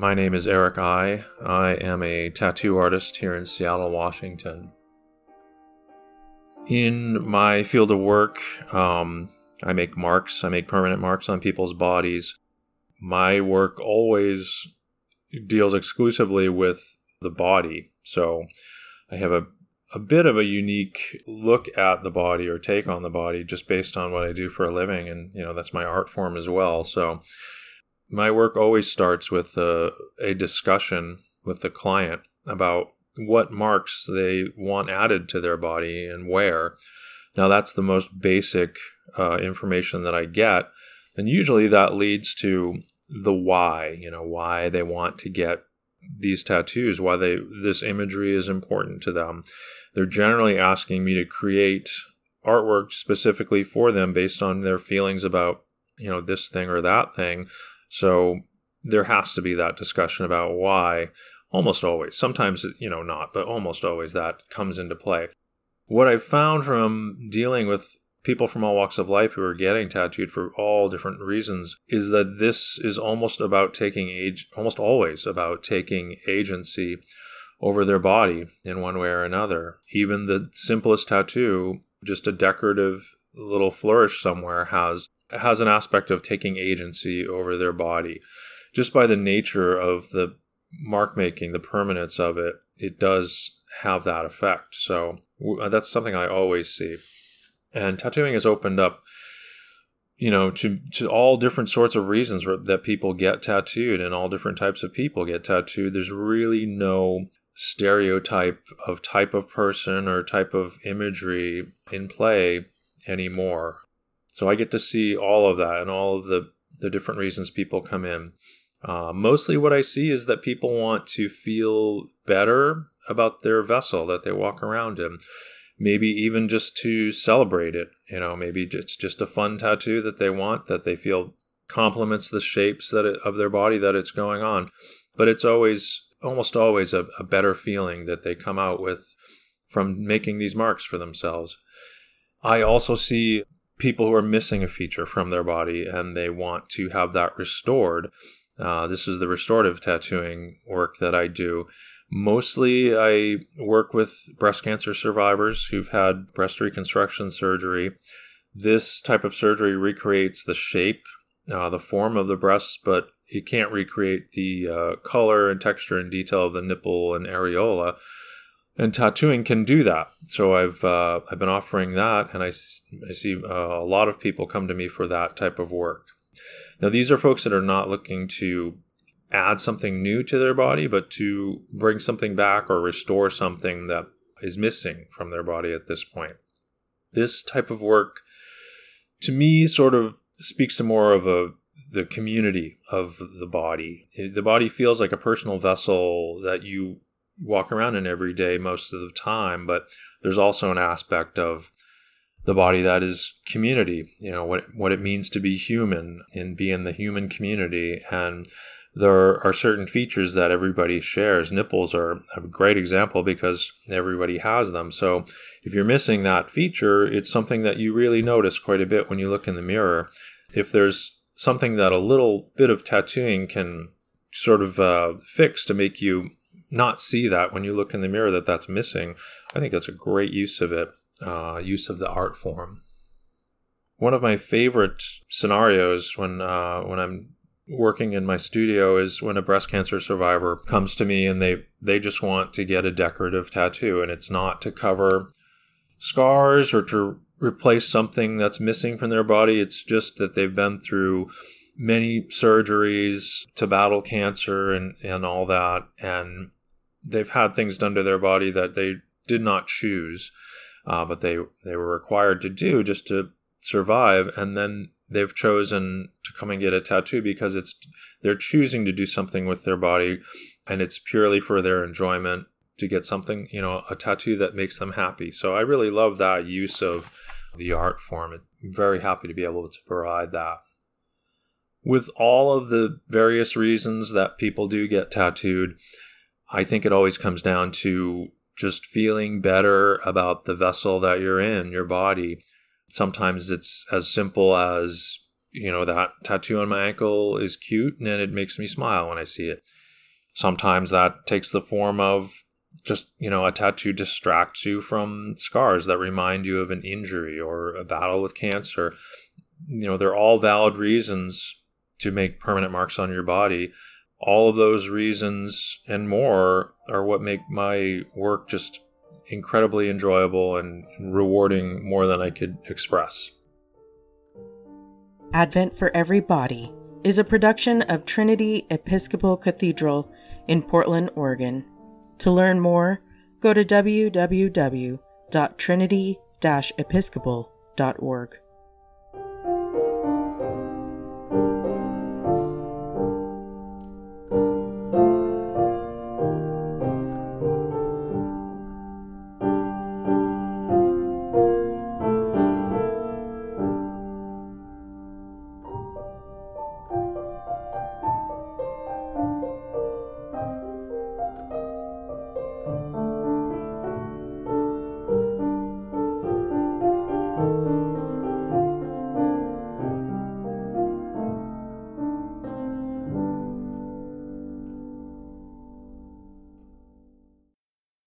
My name is Eric I. I am a tattoo artist here in Seattle, Washington. In my field of work, um, I make marks, I make permanent marks on people's bodies. My work always deals exclusively with the body. So I have a, a bit of a unique look at the body or take on the body just based on what I do for a living. And, you know, that's my art form as well. So my work always starts with a, a discussion with the client about what marks they want added to their body and where. Now, that's the most basic uh, information that I get. And usually that leads to the why, you know, why they want to get these tattoos, why they this imagery is important to them. They're generally asking me to create artwork specifically for them based on their feelings about, you know, this thing or that thing so there has to be that discussion about why, almost always. Sometimes, you know, not, but almost always that comes into play. What I've found from dealing with people from all walks of life who are getting tattooed for all different reasons is that this is almost about taking age, almost always about taking agency over their body in one way or another. Even the simplest tattoo, just a decorative little flourish somewhere, has has an aspect of taking agency over their body. Just by the nature of the mark making, the permanence of it, it does have that effect. So uh, that's something I always see. And tattooing has opened up, you know, to, to all different sorts of reasons that people get tattooed and all different types of people get tattooed. There's really no stereotype of type of person or type of imagery in play anymore. So I get to see all of that and all of the, the different reasons people come in. Uh, mostly what I see is that people want to feel better about their vessel that they walk around in. Maybe even just to celebrate it. You know, maybe it's just a fun tattoo that they want that they feel complements the shapes that it, of their body that it's going on. But it's always, almost always, a, a better feeling that they come out with from making these marks for themselves. I also see people who are missing a feature from their body and they want to have that restored. Uh, this is the restorative tattooing work that I do. Mostly, I work with breast cancer survivors who've had breast reconstruction surgery. This type of surgery recreates the shape, uh, the form of the breasts, but it can't recreate the uh, color and texture and detail of the nipple and areola and tattooing can do that. So I've uh, I've been offering that, and I, I see uh, a lot of people come to me for that type of work. Now these are folks that are not looking to add something new to their body, but to bring something back or restore something that is missing from their body at this point. This type of work, to me, sort of speaks to more of a the community of the body. The body feels like a personal vessel that you walk around in every day most of the time, but there's also an aspect of the body that is community, you know, what what it means to be human and be in the human community and there are certain features that everybody shares. Nipples are a great example because everybody has them. So if you're missing that feature, it's something that you really notice quite a bit when you look in the mirror. If there's something that a little bit of tattooing can sort of uh, fix to make you not see that when you look in the mirror that that's missing, I think that's a great use of it, uh, use of the art form. One of my favorite scenarios when uh, when I'm working in my studio is when a breast cancer survivor comes to me and they they just want to get a decorative tattoo and it's not to cover scars or to replace something that's missing from their body it's just that they've been through many surgeries to battle cancer and and all that and they've had things done to their body that they did not choose, uh, but they they were required to do just to survive, and then they've chosen to come and get a tattoo because it's they're choosing to do something with their body, and it's purely for their enjoyment to get something you know a tattoo that makes them happy. So I really love that use of the art form. I'm very happy to be able to provide that. With all of the various reasons that people do get tattooed, I think it always comes down to just feeling better about the vessel that you're in, your body. Sometimes it's as simple as, you know, that tattoo on my ankle is cute and it makes me smile when I see it. Sometimes that takes the form of just, you know, a tattoo distracts you from scars that remind you of an injury or a battle with cancer. You know, they're all valid reasons to make permanent marks on your body. All of those reasons and more are what make my work just incredibly enjoyable and rewarding more than I could express. Advent for Every Body is a production of Trinity Episcopal Cathedral in Portland, Oregon. To learn more, go to www.trinity-episcopal.org.